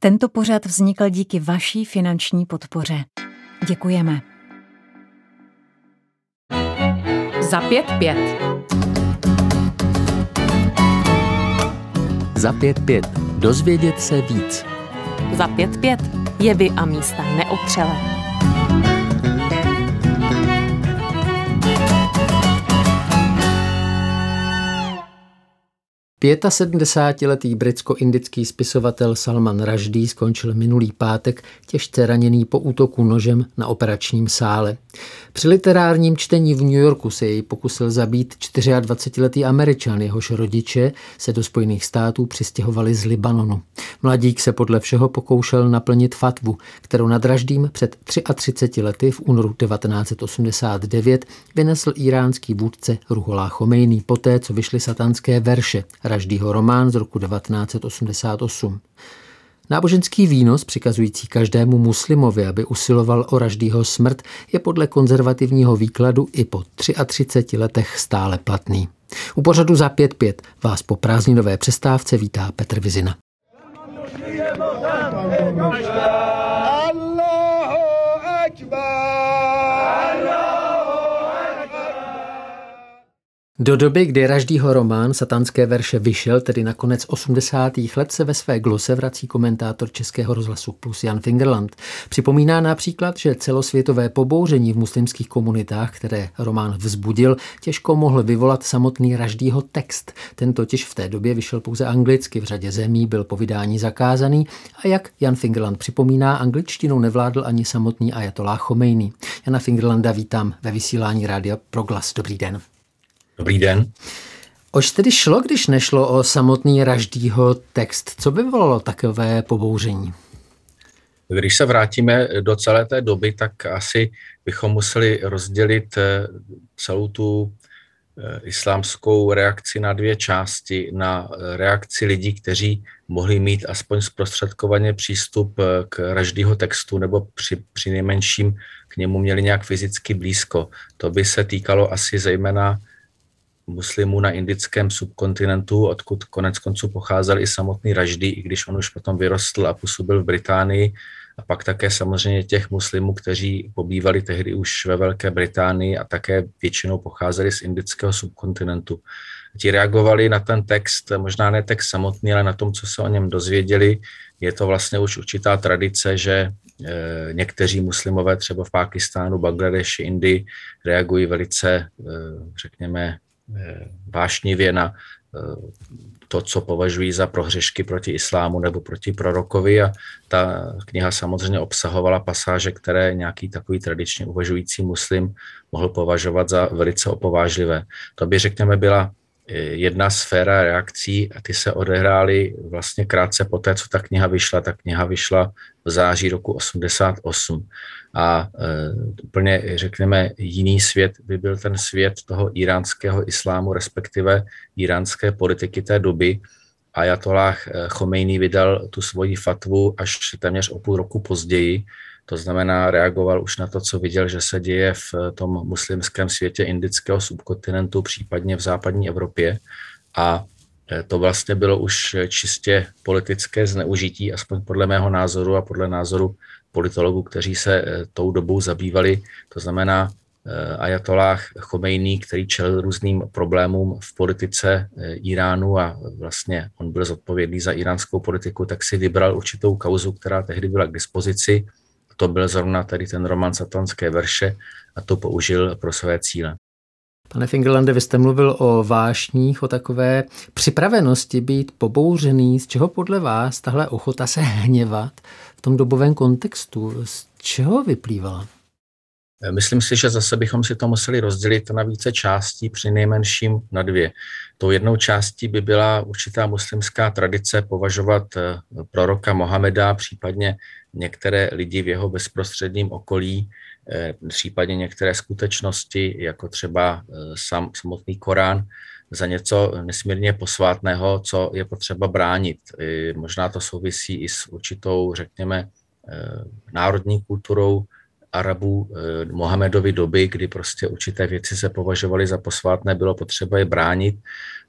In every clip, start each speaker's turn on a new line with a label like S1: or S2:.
S1: Tento pořad vznikl díky vaší finanční podpoře. Děkujeme.
S2: Za pět pět.
S3: Za pět pět. Dozvědět se víc.
S2: Za pět pět. Jevy a místa neotřelé.
S3: 75-letý britsko-indický spisovatel Salman Rushdie skončil minulý pátek těžce raněný po útoku nožem na operačním sále. Při literárním čtení v New Yorku se jej pokusil zabít 24-letý američan, jehož rodiče se do Spojených států přistěhovali z Libanonu. Mladík se podle všeho pokoušel naplnit fatvu, kterou nad Raždým před 33 lety v únoru 1989 vynesl iránský vůdce Ruholá Chomejný poté, co vyšly satanské verše Raždýho román z roku 1988. Náboženský výnos přikazující každému muslimovi, aby usiloval o Raždýho smrt, je podle konzervativního výkladu i po 33 letech stále platný. U pořadu za 5.5 vás po prázdninové přestávce vítá Petr Vizina. Do doby, kdy Raždýho román Satanské verše vyšel, tedy na konec 80. let, se ve své glose vrací komentátor Českého rozhlasu Plus Jan Fingerland. Připomíná například, že celosvětové pobouření v muslimských komunitách, které román vzbudil, těžko mohl vyvolat samotný Raždýho text. Ten totiž v té době vyšel pouze anglicky, v řadě zemí byl po vydání zakázaný a jak Jan Fingerland připomíná, angličtinou nevládl ani samotný Ayatollah Chomejný. Jana Fingerlanda vítám ve vysílání Rádia Proglas. Dobrý den.
S4: Dobrý den.
S3: Oč tedy šlo, když nešlo o samotný Raždýho text? Co by volalo takové pobouření?
S4: Když se vrátíme do celé té doby, tak asi bychom museli rozdělit eh, celou tu eh, islámskou reakci na dvě části. Na eh, reakci lidí, kteří mohli mít aspoň zprostředkovaně přístup k raždýho textu nebo při, při nejmenším k němu měli nějak fyzicky blízko. To by se týkalo asi zejména muslimů na indickém subkontinentu, odkud konec konců pocházel i samotný Raždy, i když on už potom vyrostl a působil v Británii, a pak také samozřejmě těch muslimů, kteří pobývali tehdy už ve Velké Británii a také většinou pocházeli z indického subkontinentu. Ti reagovali na ten text, možná ne text samotný, ale na tom, co se o něm dozvěděli. Je to vlastně už určitá tradice, že eh, někteří muslimové třeba v Pákistánu, Bangladeši, Indii reagují velice, eh, řekněme, vášnivě na eh, to, co považují za prohřešky proti islámu nebo proti prorokovi a ta kniha samozřejmě obsahovala pasáže, které nějaký takový tradičně uvažující muslim mohl považovat za velice opovážlivé. To by, řekněme, byla eh, jedna sféra reakcí a ty se odehrály vlastně krátce po té, co ta kniha vyšla. Ta kniha vyšla v září roku 88 a e, úplně, řekněme, jiný svět by byl ten svět toho iránského islámu, respektive iránské politiky té doby. Ayatollah e, Chomejný vydal tu svoji fatvu až téměř o půl roku později, to znamená, reagoval už na to, co viděl, že se děje v tom muslimském světě indického subkontinentu, případně v západní Evropě. A e, to vlastně bylo už čistě politické zneužití, aspoň podle mého názoru a podle názoru politologů, kteří se eh, tou dobou zabývali, to znamená eh, Ayatollah Chomejný, který čelil různým problémům v politice eh, Iránu a vlastně on byl zodpovědný za iránskou politiku, tak si vybral určitou kauzu, která tehdy byla k dispozici. To byl zrovna tady ten román Satanské verše a to použil pro své cíle.
S3: Pane Fingerlande, vy jste mluvil o vášních, o takové připravenosti být pobouřený. Z čeho podle vás tahle ochota se hněvat v tom dobovém kontextu, z čeho vyplývala?
S4: Myslím si, že zase bychom si to museli rozdělit na více částí, při nejmenším na dvě. Tou jednou částí by byla určitá muslimská tradice považovat eh, proroka Mohameda, případně některé lidi v jeho bezprostředním okolí Eh, případně některé skutečnosti, jako třeba eh, sam, samotný Korán, za něco nesmírně posvátného, co je potřeba bránit. Možná to souvisí i s určitou, řekněme, eh, národní kulturou Arabů Mohamedovy doby, kdy prostě určité věci se považovaly za posvátné, bylo potřeba je bránit.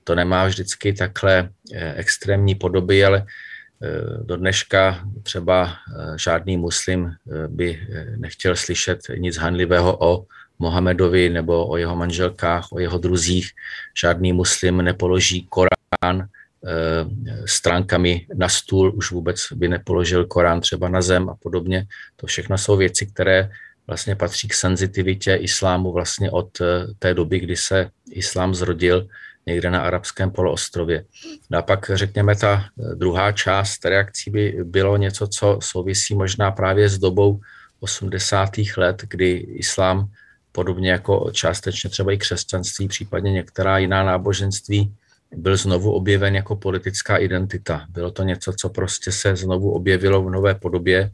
S4: To nemá vždycky takhle extrémní podoby, ale do dneška třeba žádný muslim by nechtěl slyšet nic hanlivého o Mohamedovi nebo o jeho manželkách, o jeho druzích. Žádný muslim nepoloží Korán stránkami na stůl, už vůbec by nepoložil Korán třeba na zem a podobně. To všechno jsou věci, které vlastně patří k senzitivitě islámu vlastně od eh, té doby, kdy se islám zrodil někde na arabském poloostrově. No a pak řekněme ta eh, druhá část reakcí by bylo něco, co souvisí možná právě s dobou 80. let, kdy islám podobně jako částečně třeba i křesťanství, případně některá jiná náboženství, byl znovu objeven jako politická identita. Bylo to něco, co prostě se znovu objevilo v nové podobě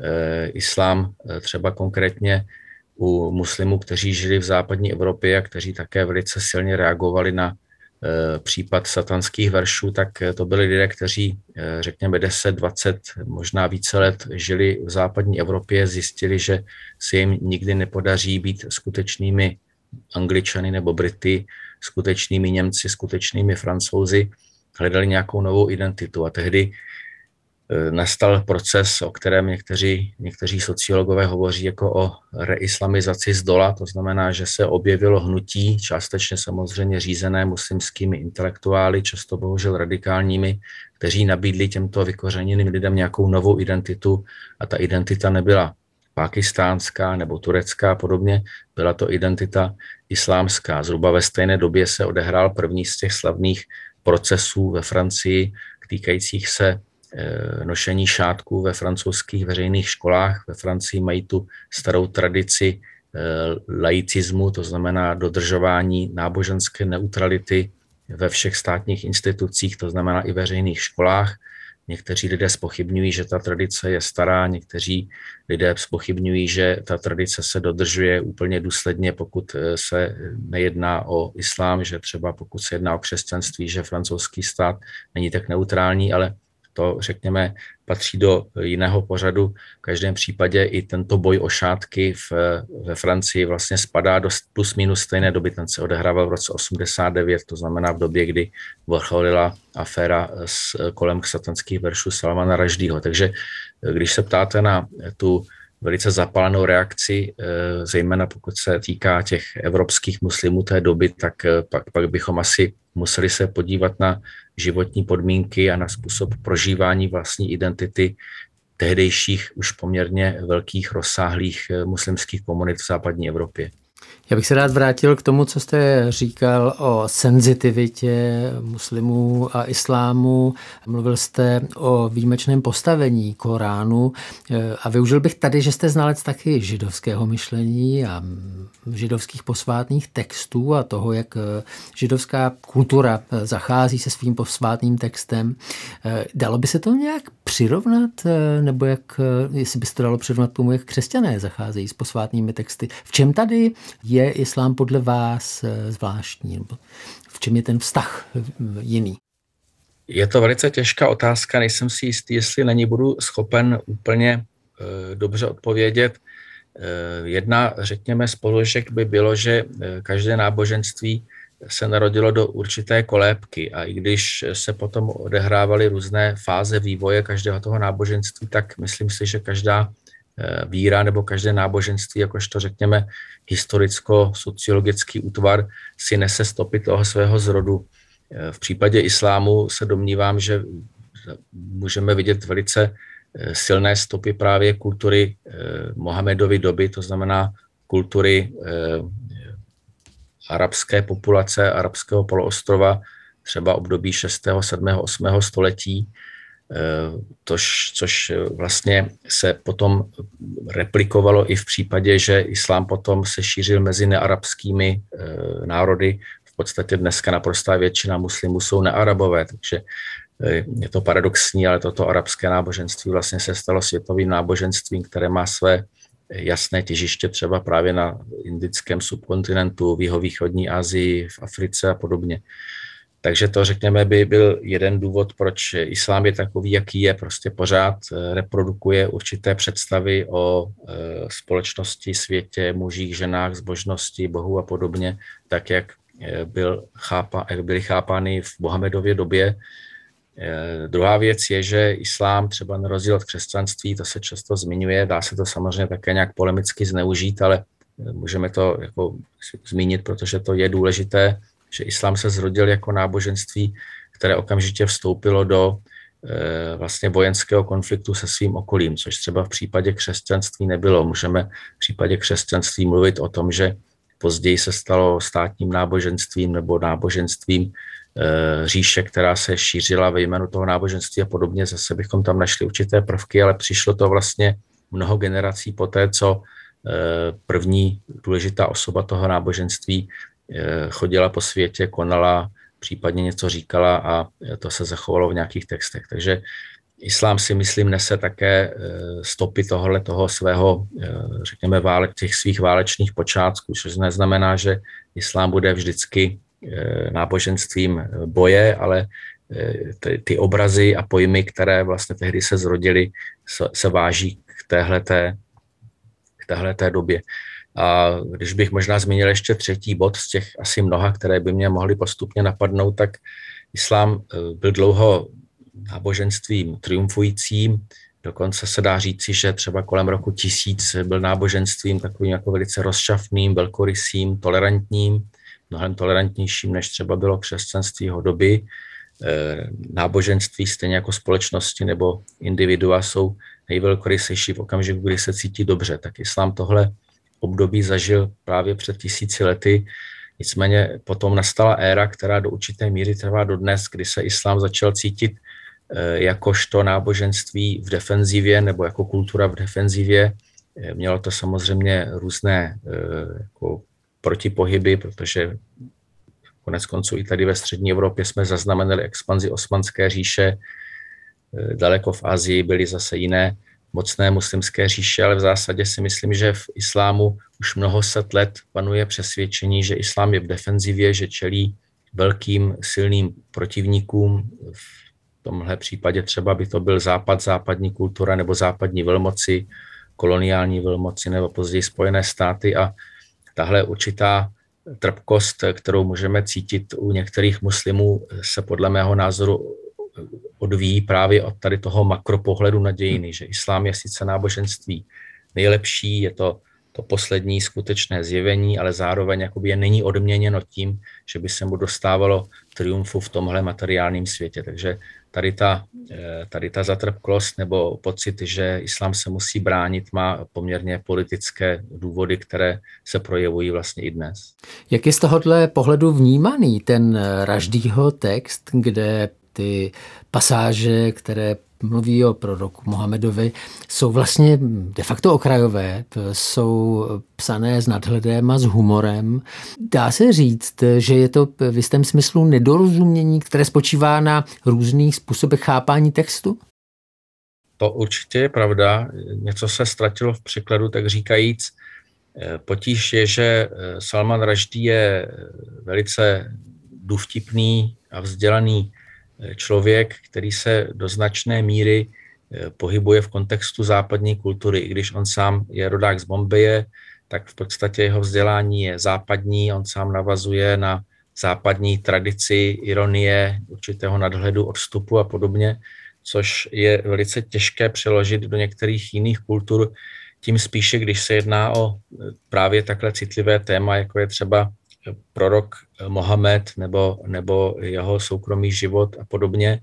S4: Eh, islám eh, třeba konkrétně u muslimů, kteří žili v západní Evropě a kteří také velice silně reagovali na případ satanských veršů, tak to byli lidé, kteří, řekněme, 10, 20, možná více let žili v západní Evropě, zjistili, že se jim nikdy nepodaří být skutečnými Angličany nebo Brity, skutečnými Němci, skutečnými Francouzi, hledali nějakou novou identitu. A tehdy Eh, nastal proces, o kterém někteří, někteří sociologové hovoří jako o reislamizaci z dola, to znamená, že se objevilo hnutí, částečně samozřejmě řízené muslimskými intelektuály, často bohužel radikálními, kteří nabídli těmto vykořeněným lidem nějakou novou identitu a ta identita nebyla pakistánská nebo turecká a podobně, byla to identita islámská. Zhruba ve stejné době se odehrál první z těch slavných procesů ve Francii týkajících se Eh, nošení šátků ve francouzských veřejných školách. Ve Francii mají tu starou tradici eh, laicismu, to znamená dodržování náboženské neutrality ve všech státních institucích, to znamená i veřejných školách. Někteří lidé spochybňují, že ta tradice je stará, někteří lidé spochybňují, že ta tradice se dodržuje úplně důsledně, pokud eh, se nejedná o islám, že třeba pokud se jedná o křesťanství, že francouzský stát není tak neutrální, ale to, řekněme, patří do jiného pořadu. V každém případě i tento boj o šátky v, ve Francii vlastně spadá do plus minus stejné doby. Ten se odehrával v roce 89, to znamená v době, kdy vrcholila aféra s, kolem satanských veršů Salmana Raždýho. Takže když se ptáte na tu velice zapálenou reakci, eh, zejména pokud se týká těch evropských muslimů té doby, tak eh, pak, pak bychom asi museli se podívat na životní podmínky a na způsob prožívání vlastní identity tehdejších už poměrně velkých, rozsáhlých eh, muslimských komunit v západní Evropě.
S3: Já bych se rád vrátil k tomu, co jste říkal o senzitivitě muslimů a islámu. Mluvil jste o výjimečném postavení Koránu a využil bych tady, že jste znalec taky židovského myšlení a židovských posvátných textů a toho, jak židovská kultura zachází se svým posvátným textem. Dalo by se to nějak přirovnat, nebo jak, jestli by se to dalo přirovnat tomu, jak křesťané zacházejí s posvátnými texty? V čem tady je islám podle vás eh, zvláštní? V čem je ten vztah eh, jiný?
S4: Je to velice těžká otázka, nejsem si jistý, jestli na ní budu schopen úplně eh, dobře odpovědět. Jedna, řekněme, z položek by bylo, že každé náboženství se narodilo do určité kolébky a i když se potom odehrávaly různé fáze vývoje každého toho náboženství, tak myslím si, že každá víra nebo každé náboženství, jakožto řekněme historicko-sociologický útvar, si nese stopy toho svého zrodu. Eh, v případě islámu se domnívám, že můžeme vidět velice eh, silné stopy právě kultury Mohamedovy doby, to znamená kultury arabské populace, arabského poloostrova, třeba období 6., 7., 8. století, tož, což vlastně se potom replikovalo i v případě, že islám potom se šířil mezi nearabskými eh, národy. V podstatě dneska naprostá většina muslimů jsou nearabové, takže eh, je to paradoxní, ale toto arabské náboženství vlastně se stalo světovým náboženstvím, které má své jasné těžiště třeba právě na indickém subkontinentu, v jihovýchodní Asii, v Africe a podobně. Takže to, řekněme, by byl jeden důvod, proč islám je takový, jaký je, prostě pořád eh, reprodukuje určité představy o eh, společnosti, světě, mužích, ženách, zbožnosti, bohu a podobně, tak jak, eh, byl chápa, jak byly chápány v Mohamedově době. Druhá věc je, že islám třeba na rozdíl od křesťanství, to se často zmiňuje, dá se to samozřejmě také nějak polemicky zneužít, ale můžeme to jako zmínit, protože to je důležité, že islám se zrodil jako náboženství, které okamžitě vstoupilo do eh, vlastně vojenského konfliktu se svým okolím, což třeba v případě křesťanství nebylo. Můžeme v případě křesťanství mluvit o tom, že později se stalo státním náboženstvím nebo náboženstvím Eh, říše, která se šířila ve jménu toho náboženství a podobně. Zase bychom tam našli určité prvky, ale přišlo to vlastně mnoho generací poté, co eh, první důležitá osoba toho náboženství chodila po světě, konala, případně něco říkala a to se zachovalo v nějakých textech. Takže islám si myslím nese také stopy tohohle toho svého, řekněme, vále, těch svých válečných počátků, což neznamená, že islám bude vždycky Eh, náboženstvím boje, ale eh, ty, ty obrazy a pojmy, které vlastně tehdy se zrodily, se váží k téhleté, k téhleté době. A když bych možná zmínil ještě třetí bod z těch asi mnoha, které by mě mohly postupně napadnout, tak islám eh, byl dlouho náboženstvím triumfujícím, dokonce se dá říci, že třeba kolem roku tisíc byl náboženstvím takovým jako velice rozšafným, velkorysým, tolerantním, mnohem tolerantnějším, než třeba bylo křesťanství jeho doby. Eh, náboženství, stejně jako společnosti nebo individua, jsou nejvelkorysejší v okamžiku, kdy se cítí dobře. Tak islám tohle období zažil právě před tisíci lety. Nicméně potom nastala éra, která do určité míry trvá dodnes, kdy se islám začal cítit eh, jakožto náboženství v defenzivě nebo jako kultura v defenzivě. Eh, mělo to samozřejmě různé jako protipohyby, protože konec konců i tady ve střední Evropě jsme zaznamenali expanzi osmanské říše, eh, daleko v Asii byly zase jiné mocné muslimské říše, ale v zásadě si myslím, že v islámu už mnoho set let panuje přesvědčení, že islám je v defenzivě, že čelí velkým silným protivníkům. V tomhle případě třeba by to byl západ, západní kultura nebo západní velmoci, koloniální velmoci nebo později Spojené státy a tahle určitá trpkost, kterou můžeme cítit u některých muslimů, se podle mého názoru odvíjí právě od tady toho makropohledu na dějiny, že islám je sice náboženství nejlepší, je to to poslední skutečné zjevení, ale zároveň jakoby je není odměněno tím, že by se mu dostávalo triumfu v tomhle materiálním světě. Takže tady ta, eh, tady ta zatrpklost nebo pocit, že islám se musí bránit, má poměrně politické důvody, které se projevují vlastně i dnes.
S3: Jak je z tohohle pohledu vnímaný ten Raždýho text, kde ty pasáže, které mluví o proroku Mohamedovi, jsou vlastně de facto okrajové, jsou psané s nadhledem a s humorem. Dá se říct, že je to v jistém smyslu nedorozumění, které spočívá na různých způsobech chápání textu?
S4: To určitě je pravda. Něco se ztratilo v překladu, tak říkajíc. Potíž je, že Salman Rushdie je velice důvtipný a vzdělaný člověk, který se do značné míry eh, pohybuje v kontextu západní kultury, i když on sám je rodák z Bombeje, tak v podstatě jeho vzdělání je západní, on sám navazuje na západní tradici, ironie, určitého nadhledu, odstupu a podobně, což je velice těžké přeložit do některých jiných kultur, tím spíše, když se jedná o eh, právě takhle citlivé téma, jako je třeba prorok Mohamed nebo, nebo jeho soukromý život a podobně.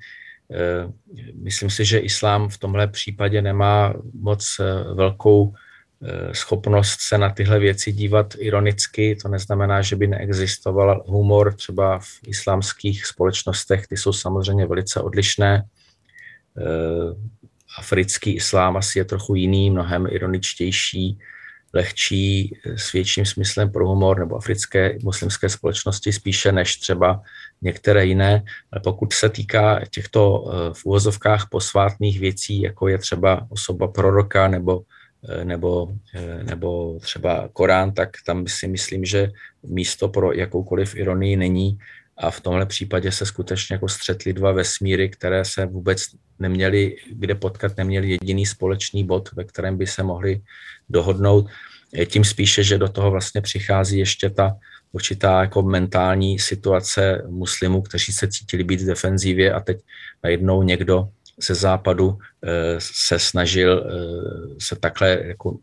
S4: Eh, myslím si, že islám v tomhle případě nemá moc eh, velkou eh, schopnost se na tyhle věci dívat ironicky. To neznamená, že by neexistoval humor třeba v islámských společnostech. Ty jsou samozřejmě velice odlišné. Africký islám asi je trochu jiný, mnohem ironičtější lehčí s větším smyslem pro humor nebo africké muslimské společnosti spíše než třeba některé jiné. Ale pokud se týká těchto eh, v úvozovkách posvátných věcí, jako je třeba osoba proroka nebo eh, nebo, eh, nebo třeba Korán, tak tam si myslím, že místo pro jakoukoliv ironii není a v tomhle případě se skutečně jako střetly dva vesmíry, které se vůbec neměli, kde potkat neměli jediný společný bod, ve kterém by se mohli dohodnout. Tím spíše, že do toho vlastně přichází ještě ta určitá jako mentální situace muslimů, kteří se cítili být v defenzivě a teď najednou někdo ze západu se snažil se takhle jako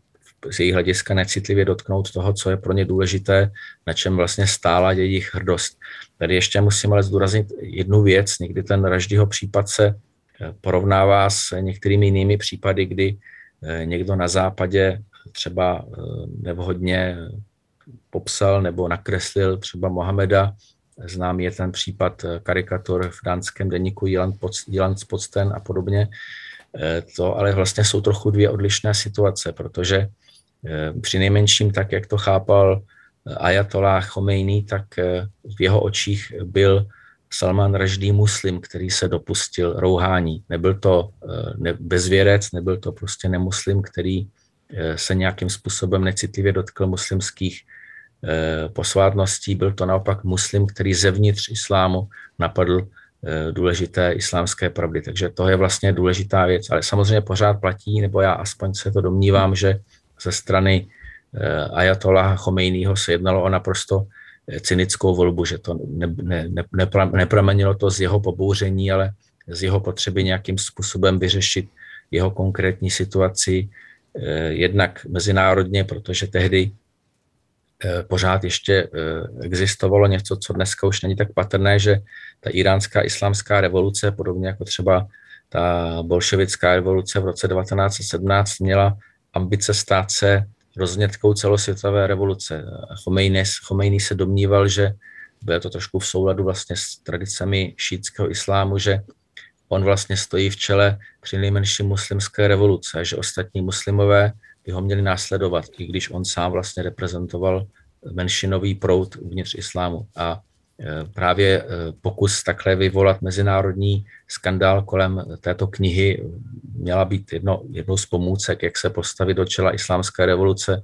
S4: z jejich hlediska necitlivě dotknout toho, co je pro ně důležité, na čem vlastně stála jejich hrdost. Tady ještě musím ale zdůraznit jednu věc. Někdy ten Raždyho případ se eh, porovnává s některými jinými případy, kdy eh, někdo na západě třeba eh, nevhodně popsal nebo nakreslil třeba Mohameda. Známý je ten případ karikatur v dánském deníku Jyllandspodsten a podobně. To ale vlastně jsou trochu dvě odlišné situace, protože při nejmenším tak, jak to chápal eh, Ayatollah Khomeini, tak eh, v jeho očích byl Salman Raždý muslim, který se dopustil rouhání. Nebyl to bezvěrec, nebyl to prostě nemuslim, který se nějakým způsobem necitlivě dotkl muslimských posvátností. Byl to naopak muslim, který zevnitř islámu napadl důležité islámské pravdy. Takže to je vlastně důležitá věc. Ale samozřejmě pořád platí, nebo já aspoň se to domnívám, že ze strany eh, Ayatollah Chomejního se jednalo o naprosto eh, cynickou volbu, že to ne, ne, ne, nepramenilo to z jeho pobouření, ale z jeho potřeby nějakým způsobem vyřešit jeho konkrétní situaci, eh, jednak mezinárodně, protože tehdy pořád ještě existovalo něco, co dneska už není tak patrné, že ta iránská islámská revoluce, podobně jako třeba ta bolševická revoluce v roce 1917, měla ambice stát se roznětkou celosvětové revoluce. Chomejny, se domníval, že bylo to trošku v souladu vlastně s tradicemi šítského islámu, že on vlastně stojí v čele při nejmenší muslimské revoluce, že ostatní muslimové by ho měli následovat, i když on sám vlastně reprezentoval menšinový proud uvnitř islámu. A právě e, pokus takhle vyvolat mezinárodní skandál kolem této knihy měla být jedno, jednou z pomůcek, jak se postavit do čela islámské revoluce.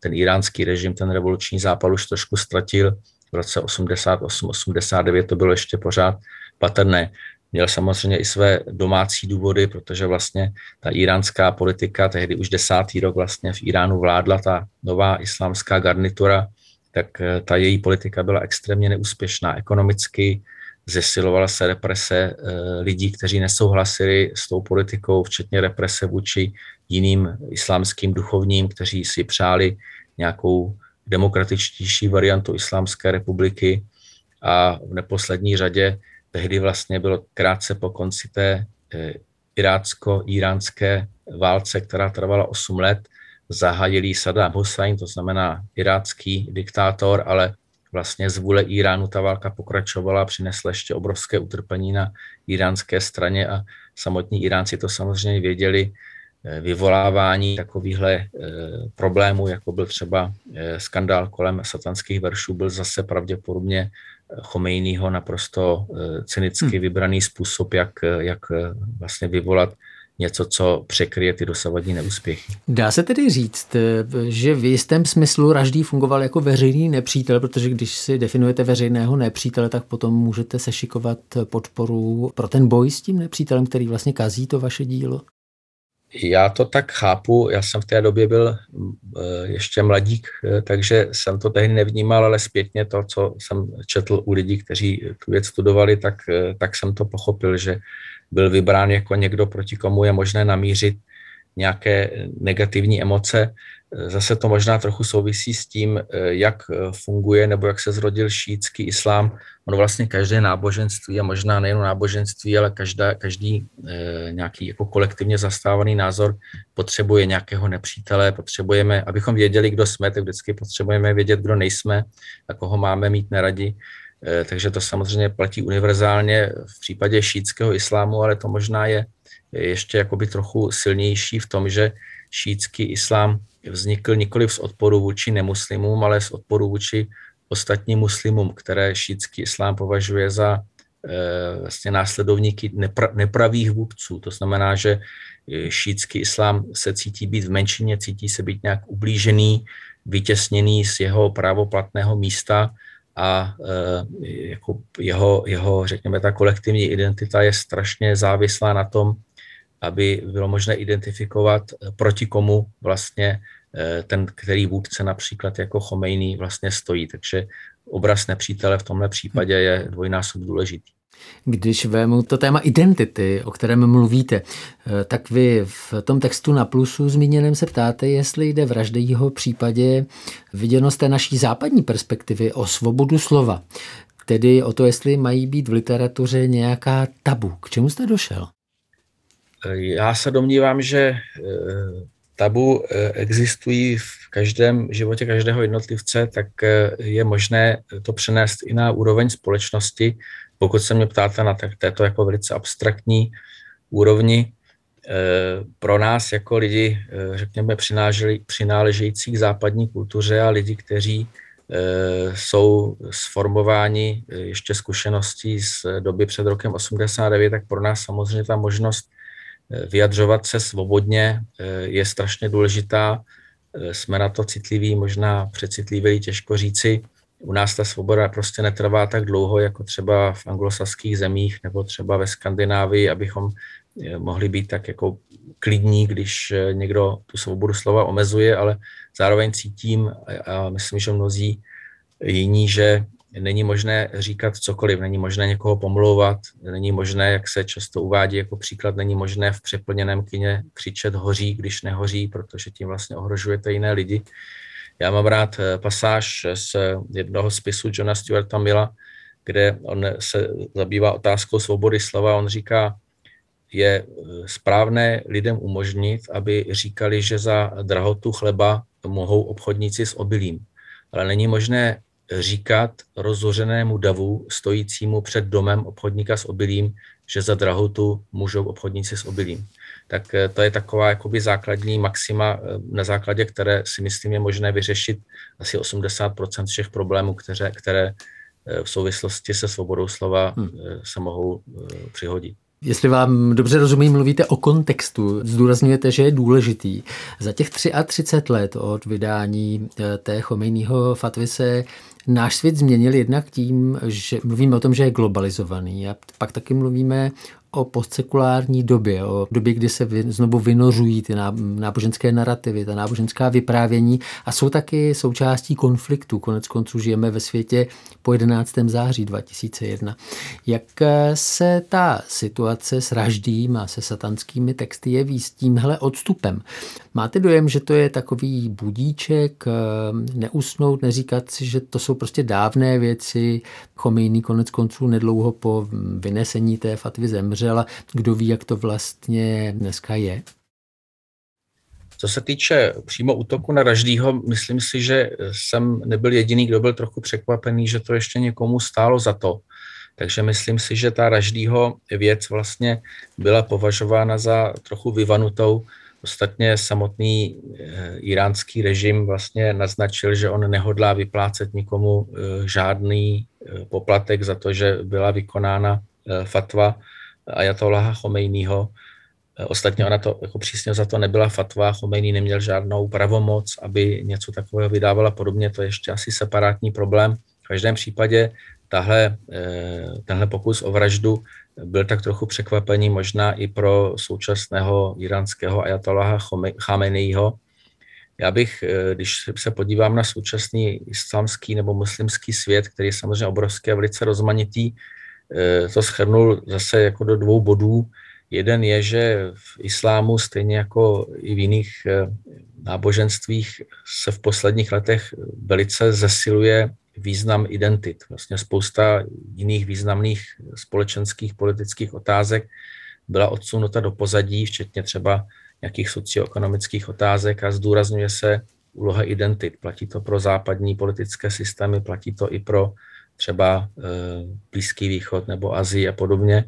S4: Ten iránský režim, ten revoluční zápal už trošku ztratil. V roce 88-89 to bylo ještě pořád patrné. Měl samozřejmě i své domácí důvody, protože vlastně ta iránská politika, tehdy už desátý rok vlastně v Iránu vládla ta nová islámská garnitura, tak eh, ta její politika byla extrémně neúspěšná. Ekonomicky, zesilovala se represe eh, lidí, kteří nesouhlasili s tou politikou, včetně represe vůči jiným islámským duchovním, kteří si přáli nějakou demokratičtější variantu Islámské republiky. A v neposlední řadě tehdy vlastně bylo krátce po konci té eh, irácko-iránské válce, která trvala 8 let, zahájil Saddam Hussein, to znamená irácký diktátor, ale vlastně z vůle Iránu ta válka pokračovala, přinesla ještě obrovské utrpení na iránské straně a samotní Iránci to samozřejmě věděli. Eh, vyvolávání takovýchhle eh, problémů, jako byl třeba eh, skandál kolem satanských veršů, byl zase pravděpodobně Chomejnýho naprosto cynicky hm. vybraný způsob, jak, jak vlastně vyvolat něco, co překryje ty dosavadní neúspěchy.
S3: Dá se tedy říct, že v jistém smyslu Raždý fungoval jako veřejný nepřítel, protože když si definujete veřejného nepřítele, tak potom můžete sešikovat podporu pro ten boj s tím nepřítelem, který vlastně kazí to vaše dílo?
S4: Já to tak chápu, já jsem v té době byl eh, ještě mladík, eh, takže jsem to tehdy nevnímal, ale zpětně to, co jsem četl u lidí, kteří tu věc studovali, tak, eh, tak jsem to pochopil, že byl vybrán jako někdo, proti komu je možné namířit nějaké negativní emoce. Zase to možná trochu souvisí s tím, jak funguje nebo jak se zrodil šítský islám. Ono vlastně každé náboženství a možná nejen náboženství, ale každá, každý eh, nějaký jako kolektivně zastávaný názor potřebuje nějakého nepřítele, potřebujeme, abychom věděli, kdo jsme, tak vždycky potřebujeme vědět, kdo nejsme a koho máme mít neradi. Eh, takže to samozřejmě platí univerzálně v případě šítského islámu, ale to možná je ještě jakoby trochu silnější v tom, že šítský islám vznikl nikoli z odporu vůči nemuslimům, ale z odporu vůči ostatním muslimům, které šítský islám považuje za e, vlastně následovníky nepra, nepravých vůdců. To znamená, že šítský islám se cítí být v menšině, cítí se být nějak ublížený, vytěsněný z jeho právoplatného místa a e, jako jeho, jeho, řekněme, ta kolektivní identita je strašně závislá na tom, aby bylo možné identifikovat, proti komu vlastně ten, který vůdce například jako Chomejný vlastně stojí. Takže obraz nepřítele v tomhle případě je dvojnásob důležitý.
S3: Když vemu to téma identity, o kterém mluvíte, eh, tak vy v tom textu na plusu zmíněném se ptáte, jestli jde v Raždejího případě viděno z té naší západní perspektivy o svobodu slova. Tedy o to, jestli mají být v literatuře nějaká tabu. K čemu jste došel?
S4: Já se domnívám, že eh, tabu eh, existují v každém životě každého jednotlivce, tak je možné to přenést i na úroveň společnosti pokud se mě ptáte na této jako velice abstraktní úrovni, eh, pro nás jako lidi, eh, řekněme, přináležející k západní kultuře a lidi, kteří eh, jsou sformováni ještě zkušeností z doby před rokem 89, tak pro nás samozřejmě ta možnost vyjadřovat se svobodně je strašně důležitá. Jsme na to citliví, možná přecitliví, těžko říci u nás ta svoboda prostě netrvá tak dlouho, jako třeba v anglosaských zemích nebo třeba ve Skandinávii, abychom eh, mohli být tak jako klidní, když eh, někdo tu svobodu slova omezuje, ale zároveň cítím a myslím, že mnozí jiní, že není možné říkat cokoliv, není možné někoho pomlouvat, není možné, jak se často uvádí jako příklad, není možné v přeplněném kině křičet hoří, když nehoří, protože tím vlastně ohrožujete jiné lidi. Já mám rád eh, pasáž z jednoho spisu Johna Stewarta Milla, kde on se zabývá otázkou svobody slova. On říká, je eh, správné lidem umožnit, aby říkali, že za drahotu chleba mohou obchodníci s obilím. Ale není možné říkat rozhořenému davu stojícímu před domem obchodníka s obilím, že za drahotu můžou obchodníci s obilím tak eh, to je taková jakoby základní maxima, eh, na základě které si myslím je možné vyřešit asi 80% všech problémů, které, které eh, v souvislosti se svobodou slova hmm. se mohou přihodit.
S3: Jestli vám dobře rozumím, mluvíte o kontextu, zdůrazňujete, že je důležitý. Za těch 33 let od vydání té Chomejního fatvy se náš svět změnil jednak tím, že mluvíme o tom, že je globalizovaný a pak taky mluvíme o postsekulární době, o době, kdy se znovu vynořují ty náboženské narrativy, ta náboženská vyprávění a jsou taky součástí konfliktu. Konec konců žijeme ve světě po 11. září 2001. Jak se ta situace s raždým a se satanskými texty jeví s tímhle odstupem? Máte dojem, že to je takový budíček, neusnout, neříkat si, že to jsou prostě dávné věci, Chomejný konec konců nedlouho po vynesení té fatvy zemře, ale Kdo ví, jak to vlastně dneska je?
S4: Co se týče přímo útoku na Raždýho, myslím si, že jsem nebyl jediný, kdo byl trochu překvapený, že to ještě někomu stálo za to. Takže myslím si, že ta Raždýho věc vlastně byla považována za trochu vyvanutou. Ostatně samotný eh, iránský režim vlastně naznačil, že on nehodlá vyplácet nikomu eh, žádný eh, poplatek za to, že byla vykonána fatva Ajatoláha Chomejního. Ostatně ona to jako přísně za to nebyla fatva, Chomejný neměl žádnou pravomoc, aby něco takového vydávala podobně, to je ještě asi separátní problém. V každém případě tahle, eh, tenhle pokus o vraždu byl tak trochu překvapení možná i pro současného iránského ajatoláha Chameneiho. Já bych, eh, když se podívám na současný islámský nebo muslimský svět, který je samozřejmě obrovský a velice rozmanitý, Eh, to schrnul zase jako do dvou bodů. Jeden je, že v islámu, stejně jako i v jiných eh, náboženstvích, se v posledních letech velice zesiluje význam identit. Vlastně spousta jiných významných společenských, politických otázek byla odsunuta do pozadí, včetně třeba nějakých socioekonomických otázek a zdůrazňuje se úloha identit. Platí to pro západní politické systémy, platí to i pro třeba eh, Blízký východ nebo Azii a podobně.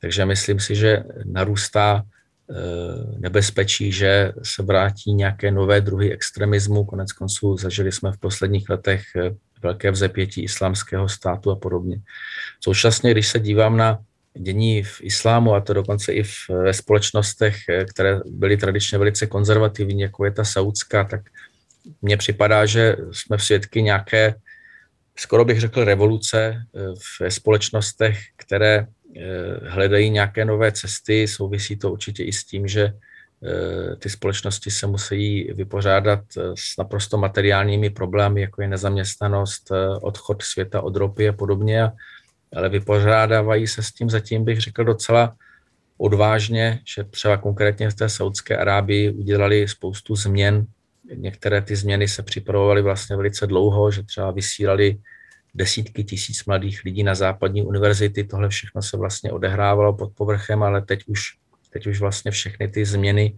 S4: Takže myslím si, že narůstá eh, nebezpečí, že se vrátí nějaké nové druhy extremismu. Konec konců zažili jsme v posledních letech eh, velké vzepětí islámského státu a podobně. Současně, když se dívám na dění v islámu, a to dokonce i v, ve společnostech, které byly tradičně velice konzervativní, jako je ta saudská, tak mně připadá, že jsme svědky nějaké skoro bych řekl revoluce eh, v společnostech, které eh, hledají nějaké nové cesty. Souvisí to určitě i s tím, že ty společnosti se musí vypořádat s naprosto materiálními problémy, jako je nezaměstnanost, odchod světa od ropy a podobně, ale vypořádávají se s tím zatím, bych řekl, docela odvážně, že třeba konkrétně v té Saudské Arábii udělali spoustu změn. Některé ty změny se připravovaly vlastně velice dlouho, že třeba vysílali desítky tisíc mladých lidí na západní univerzity. Tohle všechno se vlastně odehrávalo pod povrchem, ale teď už, teď už vlastně všechny ty změny,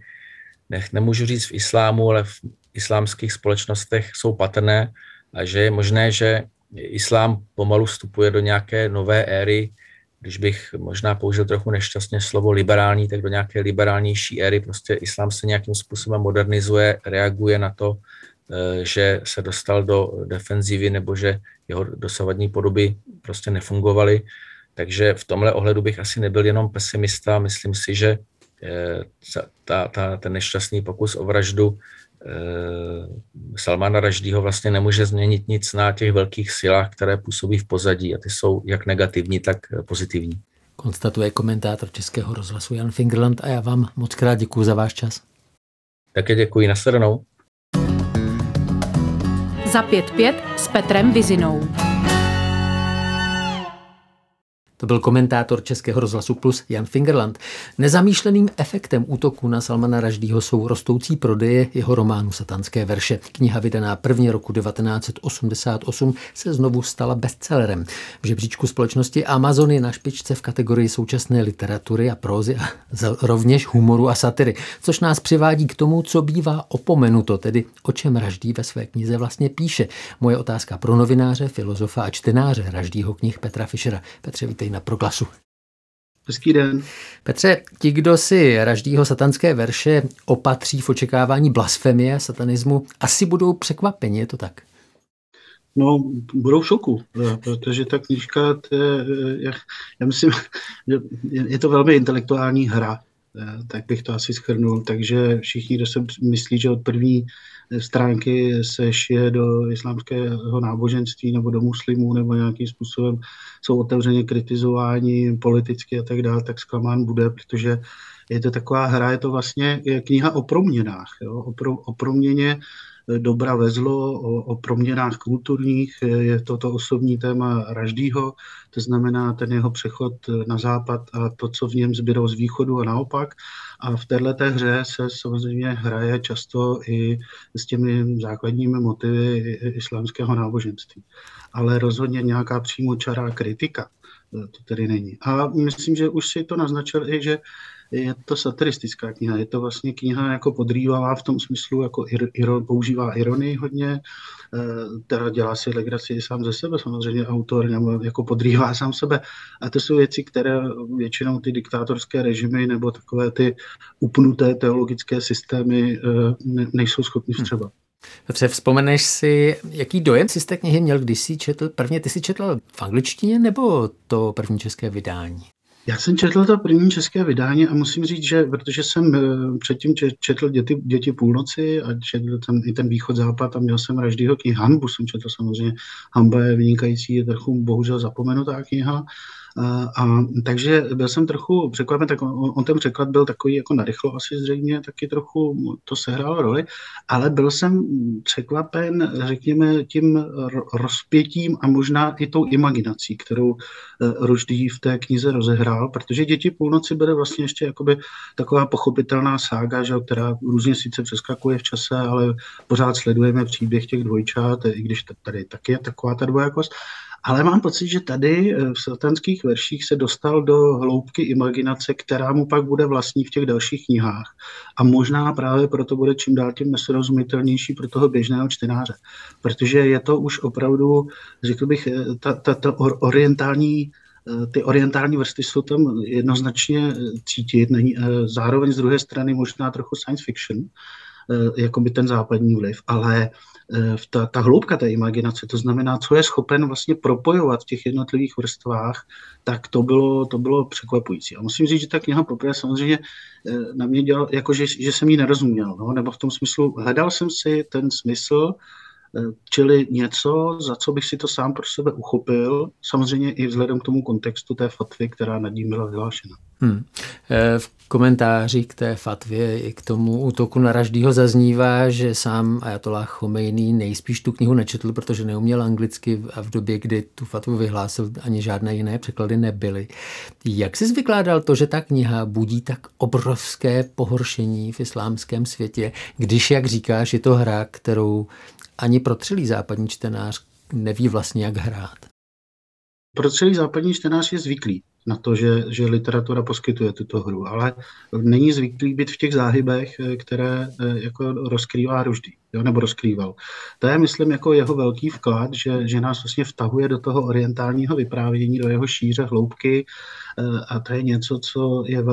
S4: nech, nemůžu říct v islámu, ale v islámských společnostech jsou patrné a že je možné, že islám pomalu vstupuje do nějaké nové éry, když bych možná použil trochu nešťastně slovo liberální, tak do nějaké liberálnější éry. Prostě islám se nějakým způsobem modernizuje, reaguje na to, eh, že se dostal do defenzivy nebo že jeho dosavadní podoby prostě nefungovaly. Takže v tomhle ohledu bych asi nebyl jenom pesimista. Myslím si, že eh, ta, ta, ten nešťastný pokus o vraždu Salmana Raždího vlastně nemůže změnit nic na těch velkých silách, které působí v pozadí a ty jsou jak negativní, tak pozitivní.
S3: Konstatuje komentátor Českého rozhlasu Jan Fingerland a já vám moc krát děkuji za váš čas.
S4: Také děkuji, nasledanou.
S2: Za 5-5 s Petrem Vizinou.
S3: To byl komentátor Českého rozhlasu Plus Jan Fingerland. Nezamýšleným efektem útoku na Salmana Raždýho jsou rostoucí prodeje jeho románu Satanské verše. Kniha vydaná první roku 1988 se znovu stala bestsellerem. V žebříčku společnosti Amazon je na špičce v kategorii současné literatury a prózy a rovněž humoru a satiry, což nás přivádí k tomu, co bývá opomenuto, tedy o čem Raždý ve své knize vlastně píše. Moje otázka pro novináře, filozofa a čtenáře Raždýho knih Petra Fischera. Petře, vítej na proglasu.
S5: Hezký den.
S3: Petře, ti, kdo si Raždýho satanské verše opatří v očekávání blasfemie, satanismu, asi budou překvapeni, je to tak?
S5: No, budou v šoku, protože ta knížka, to je, eh, já myslím, je to velmi intelektuální hra, tak bych to asi schrnul. Takže všichni, kdo se myslí, že od první stránky se šije do islámského náboženství nebo do muslimů nebo nějakým způsobem jsou otevřeně kritizováni politicky a tak dále, tak zklamán bude, protože je to taková hra, je to vlastně kniha o proměnách, jo? O, pro, o proměně dobra ve zlo, o, o proměnách kulturních, je to to osobní téma Raždýho, to znamená ten jeho přechod na západ a to, co v něm zbydou z východu a naopak. A v této hře se samozřejmě hraje často i s těmi základními motivy islámského náboženství. Ale rozhodně nějaká přímočará kritika to tedy není. A myslím, že už si to naznačil i, že je to satiristická kniha. Je to vlastně kniha jako podrývavá v tom smyslu, jako ir, používá ironii hodně, eh, teda dělá si legraci sám ze sebe, samozřejmě autor, nebo jako podrývá sám sebe. A to jsou věci, které většinou ty diktátorské režimy nebo takové ty upnuté teologické systémy eh, nejsou schopni hm. vstřebat.
S3: Dobře, vzpomeneš si, jaký dojem si z té knihy měl, když jsi četl prvně? Ty jsi četl v angličtině nebo to první české vydání?
S5: Já jsem četl to první české vydání a musím říct, že protože jsem eh, předtím četl Děti, děti půlnoci a četl tam i ten východ-západ a měl jsem Raždýho knihy Hanbu, jsem četl samozřejmě. Hamba je vynikající, je trochu bohužel zapomenutá kniha, a, takže byl jsem trochu překvapen, tak on, on ten překlad byl takový jako narychlo asi zřejmě, taky trochu to sehrálo roli, ale byl jsem překvapen, řekněme, tím rozpětím a možná i tou imaginací, kterou eh, Ruždý v té knize rozehrál, protože Děti půlnoci byly vlastně ještě jakoby taková pochopitelná sága, že, která různě sice přeskakuje v čase, ale pořád sledujeme příběh těch dvojčat, i když tady taky je taková ta dvojakost. Ale mám pocit, že tady eh, v satanských verších se dostal do hloubky imaginace, která mu pak bude vlastní v těch dalších knihách. A možná právě proto bude čím dál tím nesrozumitelnější pro toho běžného čtenáře. Protože je to už opravdu, řekl bych, eh, ta, ta, ta orientální eh, ty orientální vrsty jsou tam jednoznačně cítit, není, zároveň z druhé strany možná trochu science fiction, jako by ten západní vliv, ale v ta, ta hloubka té imaginace, to znamená, co je schopen vlastně propojovat v těch jednotlivých vrstvách, tak to bylo, to bylo překvapující. A musím říct, že ta kniha poprvé samozřejmě eh, na mě dělal, jako že, že jsem ji nerozuměl, no? nebo v tom smyslu hledal jsem si ten smysl, eh, čili něco, za co bych si to sám pro sebe uchopil, samozřejmě i vzhledem k tomu kontextu té fatvy, která nad ním byla vyhlášena.
S3: Hmm. V komentáři k té fatvě i k tomu útoku na Raždýho zaznívá, že sám Ayatollah Chomejný nejspíš tu knihu nečetl, protože neuměl anglicky a v době, kdy tu fatvu vyhlásil, ani žádné jiné překlady nebyly. Jak jsi vykládal to, že ta kniha budí tak obrovské pohoršení v islámském světě, když, jak říkáš, je to hra, kterou ani pro celý západní čtenář neví vlastně, jak hrát?
S5: Pro celý západní čtenář je zvyklý na to, že, že literatura poskytuje tuto hru, ale není zvyklý být v těch záhybech, eh, které eh, jako rozkrývá Ruždý, jo, nebo rozkrýval. To je, myslím, jako jeho velký vklad, že, že nás vlastně vtahuje do toho orientálního vyprávění, do jeho šíře, hloubky, a to je něco, co je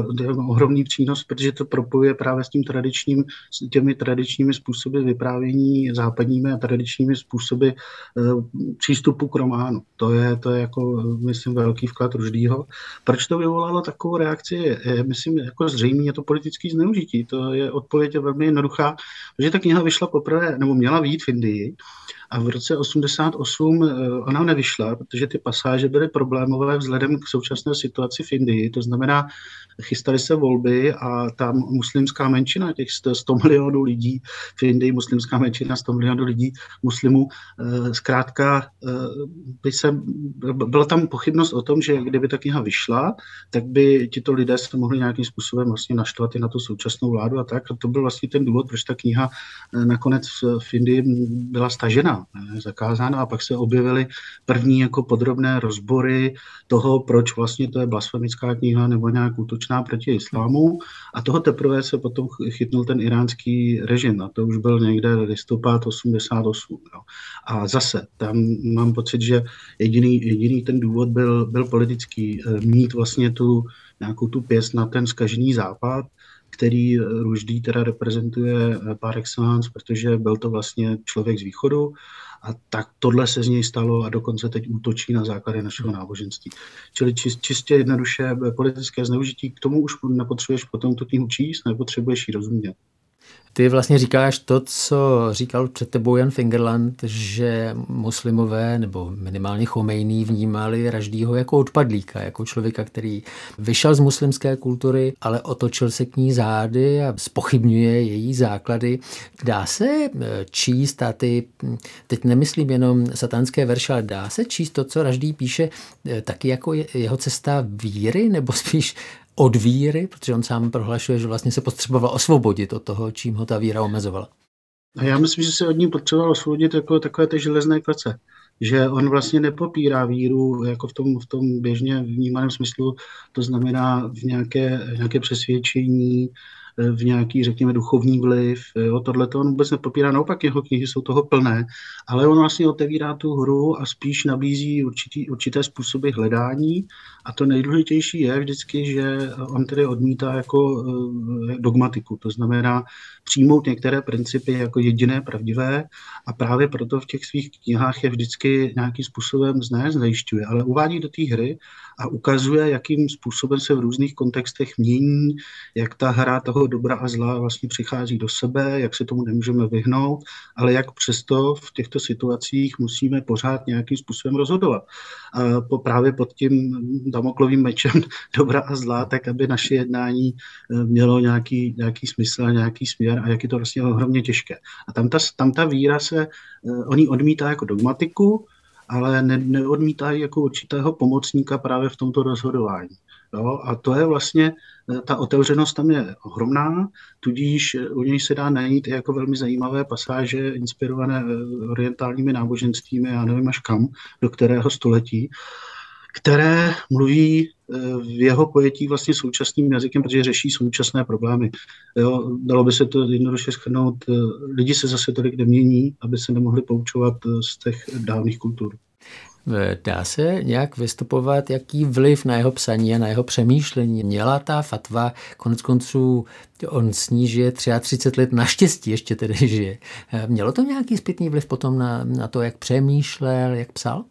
S5: ohromný přínos, protože to propojuje právě s tím tradičním, s těmi tradičními způsoby vyprávění západními a tradičními způsoby eh, přístupu k románu. To je, to je jako, myslím, velký vklad Ruždýho. Proč to vyvolalo takovou reakci? Myslím, jako zřejmě je to politický zneužití. To je odpověď je velmi jednoduchá, protože ta kniha vyšla poprvé, nebo měla výjít v Indii a v roce 88 eh, ona nevyšla, protože ty pasáže byly problémové vzhledem k současné situaci v Indii. To znamená, chystaly se volby a tam muslimská menšina, těch 100 milionů lidí v Indii, muslimská menšina 100 milionů lidí, muslimů, eh, zkrátka eh, by se, byla tam pochybnost o tom, že kdyby ta kniha vyšla, tak by tito lidé se mohli nějakým způsobem vlastně naštvat i na tu současnou vládu a tak. A to byl vlastně ten důvod, proč ta kniha nakonec v Indii byla stažena zakázána a pak se objevily první jako podrobné rozbory toho, proč vlastně to je blasfemická kniha nebo nějak útočná proti islámu a toho teprve se potom chytnul ten iránský režim a to už byl někde listopad 88. Jo. A zase, tam mám pocit, že jediný, jediný ten důvod byl, byl politický, eh, mít vlastně tu nějakou tu pěst na ten skažený západ, který Ruždý teda reprezentuje eh, par excellence, protože byl to vlastně člověk z východu a tak tohle se z něj stalo a dokonce teď útočí na základy našeho náboženství. Čili čistě jednoduše eh, politické zneužití, k tomu už nepotřebuješ potom tu knihu číst, nepotřebuješ ji rozumět.
S3: Ty vlastně říkáš to, co říkal před tebou Jan Fingerland, že muslimové nebo minimálně Chomejný vnímali Raždýho jako odpadlíka, jako člověka, který vyšel z muslimské kultury, ale otočil se k ní zády a spochybňuje její základy. Dá se eh, číst a ty, hm, teď nemyslím jenom satanské verše, ale dá se číst to, co Raždý píše, eh, taky jako jeho cesta víry, nebo spíš od víry, protože on sám prohlašuje, že vlastně se potřeboval osvobodit od toho, čím ho ta víra omezovala.
S5: A já myslím, že se od ní potřeboval osvobodit jako takové ty železné klece. Že on vlastně nepopírá víru jako v tom, v tom běžně vnímaném smyslu, to znamená v nějaké, nějaké přesvědčení, v nějaký, řekněme, duchovní vliv. Jo, tohle to on vůbec nepopírá, naopak jeho knihy jsou toho plné, ale on vlastně otevírá tu hru a spíš nabízí určitý, určité způsoby hledání a to nejdůležitější je vždycky, že on tedy odmítá jako eh, dogmatiku, to znamená přijmout některé principy jako jediné pravdivé a právě proto v těch svých knihách je vždycky nějakým způsobem zne, zajišťuje, ale uvádí do té hry a ukazuje, jakým způsobem se v různých kontextech mění, jak ta hra toho dobra a zla vlastně přichází do sebe, jak se tomu nemůžeme vyhnout, ale jak přesto v těchto situacích musíme pořád nějakým způsobem rozhodovat. A po, právě pod tím damoklovým mečem dobra a zla, tak aby naše jednání eh, mělo nějaký, nějaký smysl a nějaký směr a jak je to vlastně ohromně těžké. A tam ta, tam ta víra se, eh, oni odmítá jako dogmatiku, ale ne, neodmítají jako určitého pomocníka právě v tomto rozhodování. Jo? A to je vlastně, eh, ta otevřenost tam je ohromná, tudíž u něj se dá najít jako velmi zajímavé pasáže inspirované orientálními náboženstvími, já nevím až kam, do kterého století které mluví eh, v jeho pojetí vlastně současným jazykem, protože řeší současné problémy. Jo, dalo by se to jednoduše schrnout. Eh, lidi se zase tolik nemění, aby se nemohli poučovat eh, z těch dávných kultur.
S3: Dá se nějak vystupovat, jaký vliv na jeho psaní a na jeho přemýšlení měla ta fatva? Konec konců on s ní žije 33 let, naštěstí ještě tedy žije. Mělo to nějaký zpětný vliv potom na, na to, jak přemýšlel, jak psal?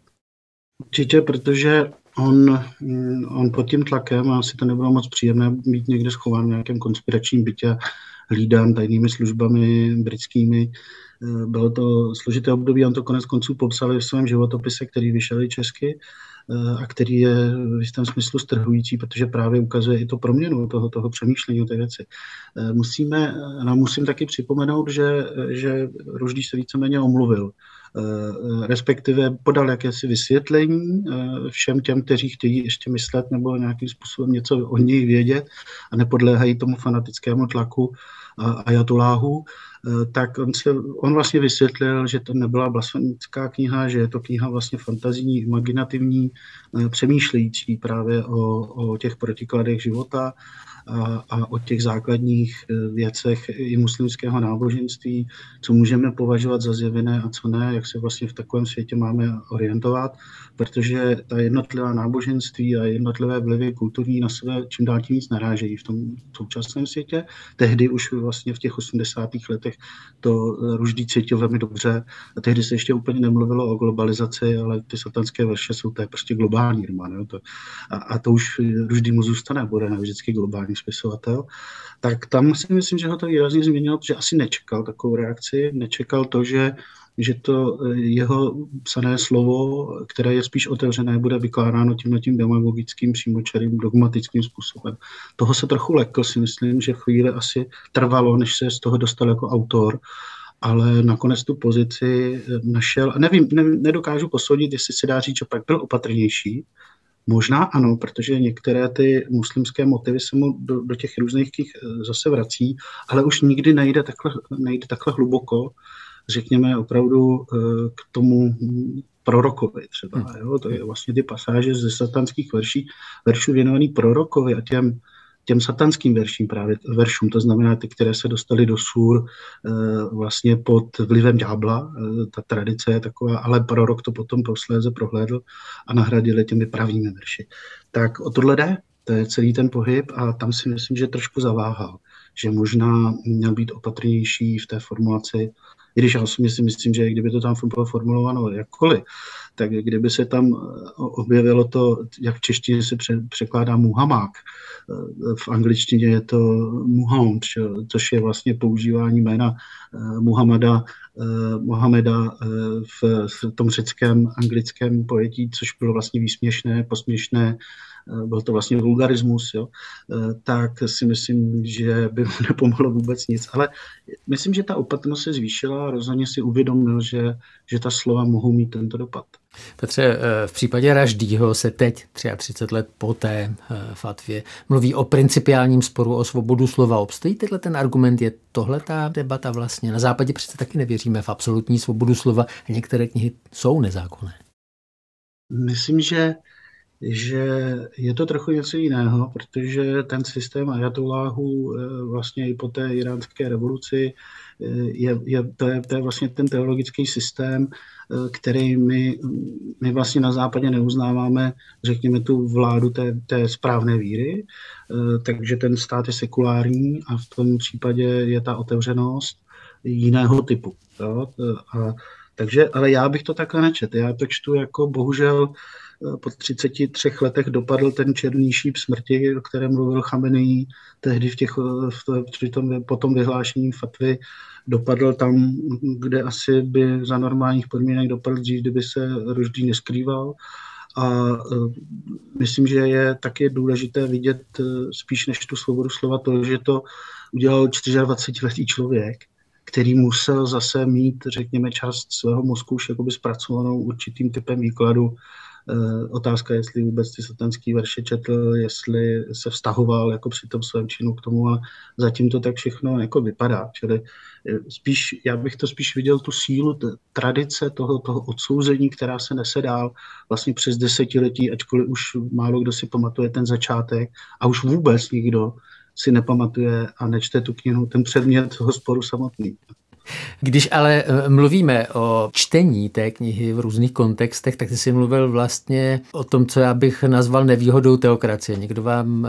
S5: Určitě, protože on, mm, on pod tím tlakem, asi to nebylo moc příjemné být někde schován v nějakém konspiračním bytě, hlídán tajnými službami britskými. Eh, bylo to složité období, on to konec konců popsal v svém životopise, který vyšel i česky. a který je v jistém smyslu strhující, protože právě ukazuje i to proměnu toho, toho přemýšlení o té věci. Musíme, no musím taky připomenout, že, že Ruždý se víceméně omluvil respektive podal jakési vysvětlení všem těm, kteří chtějí ještě myslet nebo nějakým způsobem něco o něj vědět a nepodléhají tomu fanatickému tlaku eh, tak on, se, on vlastně vysvětlil, že to nebyla blasfemická kniha, že je to kniha vlastně fantazijní, imaginativní, eh, přemýšlející právě o, o těch protikladech života, a, a o těch základních e, věcech i muslimského náboženství, co můžeme považovat za zjevené a co ne, jak se vlastně v takovém světě máme orientovat, protože ta jednotlivá náboženství a jednotlivé vlivy kulturní na sebe čím dál tím víc narážejí v tom současném světě. Tehdy už vlastně v těch 80. letech to Ruždý cítil velmi dobře a tehdy se ještě úplně nemluvilo o globalizaci, ale ty satanské verše jsou to je prostě globální román. Jo? To, a, a to už Ruždý mu zůstane, bude vždycky globální spisovatel, tak tam si myslím, že ho to výrazně změnilo, protože asi nečekal takovou reakci, nečekal to, že že to eh, jeho psané slovo, které je spíš otevřené, bude vykládáno tímhle tím demagogickým, přímočarým, dogmatickým způsobem. Toho se trochu lekl, si myslím, že chvíli asi trvalo, než se z toho dostal jako autor, ale nakonec tu pozici eh, našel. Nevím, ne, nedokážu posoudit, jestli se dá říct, že pak byl opatrnější, Možná ano, protože některé ty muslimské motivy se mu do, do těch různých eh, zase vrací, ale už nikdy nejde takhle, nejde takhle hluboko, řekněme opravdu eh, k tomu prorokovi třeba. Hmm. Jo? To je vlastně ty pasáže ze satanských verší, veršů věnovaný prorokovi a těm těm satanským verším právě, veršům, to znamená ty, které se dostaly do sůr eh, vlastně pod vlivem ďábla, eh, ta tradice je taková, ale prorok to potom posléze prohlédl a nahradili těmi pravými verši. Tak o tohle jde, to je celý ten pohyb a tam si myslím, že trošku zaváhal, že možná měl být opatrnější v té formulaci, i když já si myslím, že kdyby to tam bylo formulováno jakkoliv, tak kdyby se tam objevilo to, jak v češtině se překládá muhamák, v angličtině je to Muhammad, což je vlastně používání jména eh, Muhammada, eh, Mohameda eh, v tom řeckém anglickém pojetí, což bylo vlastně výsměšné, posměšné, byl to vlastně vulgarismus, jo, tak si myslím, že by mu nepomohlo vůbec nic. Ale myslím, že ta opatrnost se zvýšila a rozhodně si uvědomil, že, že ta slova mohou mít tento dopad.
S3: Petře, eh, v případě Raždýho se teď, 33 let po té eh, fatvě, mluví o principiálním sporu o svobodu slova. Obstojí tenhle ten argument? Je tohle ta debata vlastně? Na západě přece taky nevěříme v absolutní svobodu slova a některé knihy jsou nezákonné.
S5: Myslím, že že je to trochu něco jiného, protože ten systém ajatolláhů eh, vlastně i po té iránské revoluci je, je, to, je, to je vlastně ten teologický systém, eh, který my, my vlastně na západě neuznáváme, řekněme, tu vládu té, té správné víry, eh, takže ten stát je sekulární a v tom případě je ta otevřenost jiného typu. Jo? A, takže, ale já bych to takhle nečet. Já to čtu jako bohužel Eh, po 33 letech dopadl ten černý šíp smrti, o kterém mluvil Chamenei tehdy v těch, eh, v, při tom, po tom vyhlášení fatvy, dopadl tam, kde asi by za normálních podmínek dopadl dřív, kdyby se Ruždý neskrýval. A uh, myslím, že je taky důležité vidět spíš než tu svobodu slova to, že to udělal 24-letý člověk, který musel zase mít, řekněme, část svého mozku už jakoby zpracovanou určitým typem výkladu Eh, otázka, jestli vůbec ty satanský verše četl, jestli se vztahoval jako při tom svém činu k tomu, ale zatím to tak všechno jako vypadá. Čili eh, spíš, já bych to spíš viděl tu sílu tradice toho, toho odsouzení, která se nese dál vlastně přes desetiletí, ačkoliv už málo kdo si pamatuje ten začátek a už vůbec nikdo si nepamatuje a nečte tu knihu, ten předmět toho sporu samotný.
S3: Když ale eh, mluvíme o čtení té knihy v různých kontextech, tak ty jsi mluvil vlastně o tom, co já bych nazval nevýhodou teokracie. Někdo vám,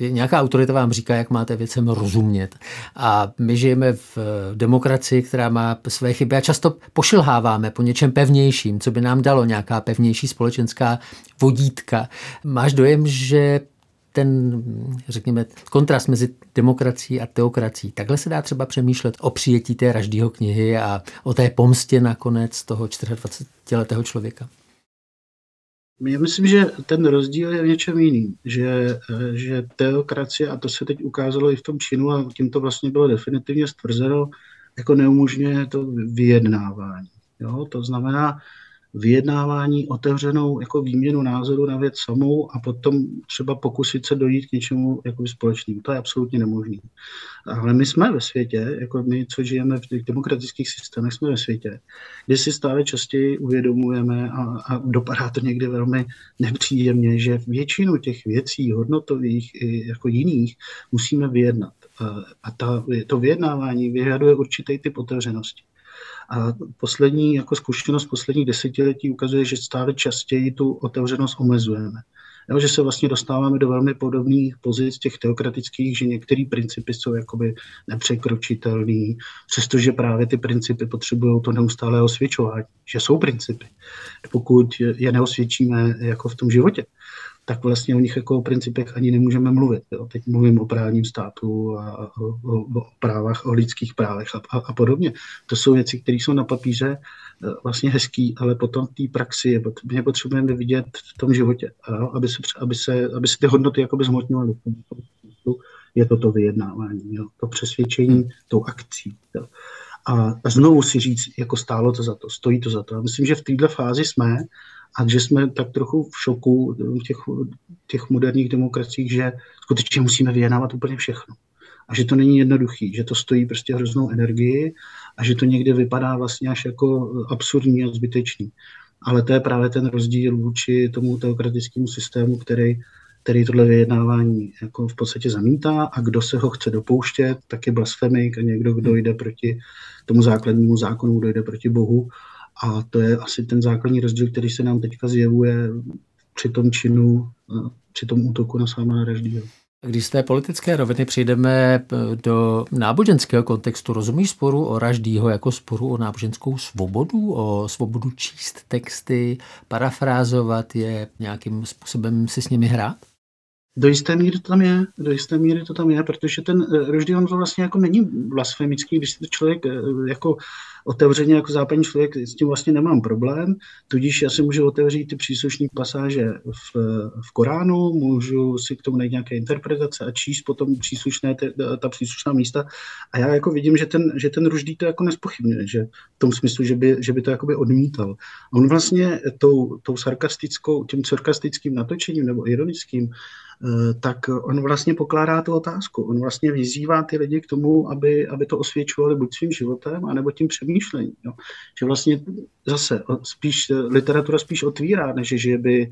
S3: eh, nějaká autorita vám říká, jak máte věcem rozumět. A my žijeme v eh, demokracii, která má své chyby a často pošilháváme po něčem pevnějším, co by nám dalo nějaká pevnější společenská vodítka. Máš dojem, že ten, řekněme, kontrast mezi demokracií a teokracií. Takhle se dá třeba přemýšlet o přijetí té Raždýho knihy a o té pomstě nakonec toho 24-letého člověka.
S5: Já myslím, že ten rozdíl je v něčem jiným, že, že teokracie, a to se teď ukázalo i v tom činu a tím to vlastně bylo definitivně stvrzeno, jako neumožňuje to vyjednávání. Jo? To znamená, vyjednávání, otevřenou jako výměnu názoru na věc samou a potom třeba pokusit se dojít k něčemu jako společnému. To je absolutně nemožné. Ale my jsme ve světě, jako my, co žijeme v těch demokratických systémech, jsme ve světě, kde si stále častěji uvědomujeme a, a dopadá to někdy velmi nepříjemně, že většinu těch věcí hodnotových i jako jiných musíme vyjednat. A ta, to vyjednávání vyžaduje určitý typ otevřenosti. A poslední jako zkušenost posledních desetiletí ukazuje, že stále častěji tu otevřenost omezujeme. Jo, že se vlastně dostáváme do velmi podobných pozic těch teokratických, že některé principy jsou jakoby nepřekročitelné, přestože právě ty principy potřebují to neustále osvědčování, že jsou principy, pokud je neosvědčíme jako v tom životě tak vlastně o nich jako o principech ani nemůžeme mluvit. Jo. Teď mluvím o právním státu a o, o, o právách, o lidských právech a, a, a podobně. To jsou věci, které jsou na papíře e, vlastně hezký, ale potom v té praxi je, my potřebujeme vidět v tom životě, jo, aby, se, aby, se, aby se ty hodnoty jakoby zhmotňovaly. Je to to vyjednávání, jo, to přesvědčení tou akcí. Jo. A, a znovu si říct, jako stálo to za to, stojí to za to. Myslím, že v této fázi jsme a že jsme tak trochu v šoku v těch, těch moderních demokraciích, že skutečně musíme vyjednávat úplně všechno. A že to není jednoduchý, že to stojí prostě hroznou energii a že to někde vypadá vlastně až jako absurdní a zbytečný. Ale to je právě ten rozdíl vůči tomu teokratickému systému, který, který tohle vyjednávání jako v podstatě zamítá a kdo se ho chce dopouštět, tak je blasfemik a někdo, kdo jde proti tomu základnímu zákonu, kdo jde proti Bohu a to je asi ten základní rozdíl, který se nám teďka zjevuje při tom činu, při tom útoku na Salmana Raždího.
S3: Když z té politické roviny přijdeme do náboženského kontextu, rozumíš sporu o Raždýho jako sporu o náboženskou svobodu, o svobodu číst texty, parafrázovat je, nějakým způsobem si s nimi hrát?
S5: Do jisté míry to tam je, do jisté míry to tam je, protože ten Raždý on to vlastně jako není blasfemický, když to člověk eh, jako otevřeně jako západní člověk s tím vlastně nemám problém, tudíž já si můžu otevřít ty příslušné pasáže v, v Koránu, můžu si k tomu najít nějaké interpretace a číst potom příslušné, ta, ta příslušná místa a já jako vidím, že ten, že ten Ruždý to jako nespochybňuje, že v tom smyslu, že by, že by to jakoby odmítal. A on vlastně tou, tou sarkastickou, tím sarkastickým natočením nebo ironickým Eh, tak on vlastně pokládá tu otázku. On vlastně vyzývá ty lidi k tomu, aby, aby to osvědčovali buď svým životem, anebo tím přemýšlením. Jo. Že vlastně zase spíš literatura spíš otvírá, než že by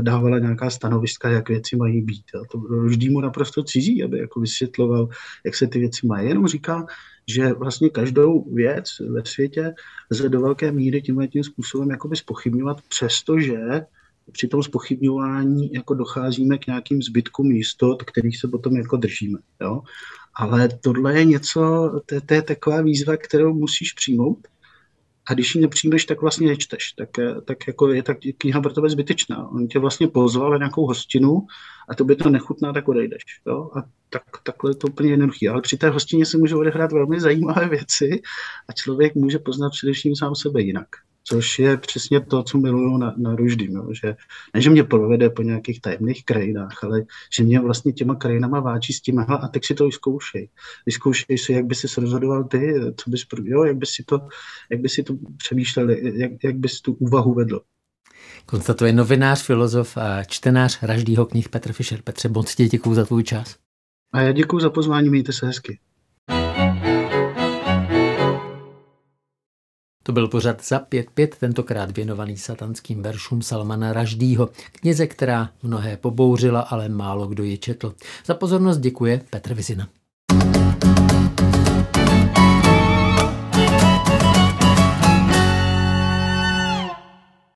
S5: dávala nějaká stanoviska, jak věci mají být. Jo. To vždy mu naprosto cizí, aby jako vysvětloval, jak se ty věci mají. Jenom říká, že vlastně každou věc ve světě lze do velké míry tímhle tím způsobem jakoby spochybňovat, přestože při tom spochybňování jako docházíme k nějakým zbytkům jistot, kterých se potom jako držíme. Jo? Ale tohle je něco, to, to je taková výzva, kterou musíš přijmout. A když ji nepřijmeš, tak vlastně nečteš. Tak, tak jako je tak kniha pro tebe zbytečná. On tě vlastně pozval na nějakou hostinu a to by to nechutná, tak odejdeš. Jo? A tak, takhle je to úplně jednoduché. Ale při té hostině se může odehrát velmi zajímavé věci a člověk může poznat především sám sebe jinak což je přesně to, co miluju na, na Ruždým, jo, že ne, že mě provede po nějakých tajemných krajinách, ale že mě vlastně těma krajinama váčí s tím, a teď si to vyzkoušej. Vyzkoušej si, jak by si rozhodoval ty, co bys, jo, jak by si to, jak by si to přemýšlel, jak, jak bys tu úvahu vedl.
S3: Konstatuje novinář, filozof a čtenář Raždýho knih Petr Fischer. Petře, moc ti děkuju za tvůj čas.
S5: A já děkuji za pozvání, mějte se hezky.
S3: To byl pořad za 5-5, tentokrát věnovaný satanským veršům Salmana Raždýho, knize, která mnohé pobouřila, ale málo kdo je četl. Za pozornost děkuje Petr Vizina.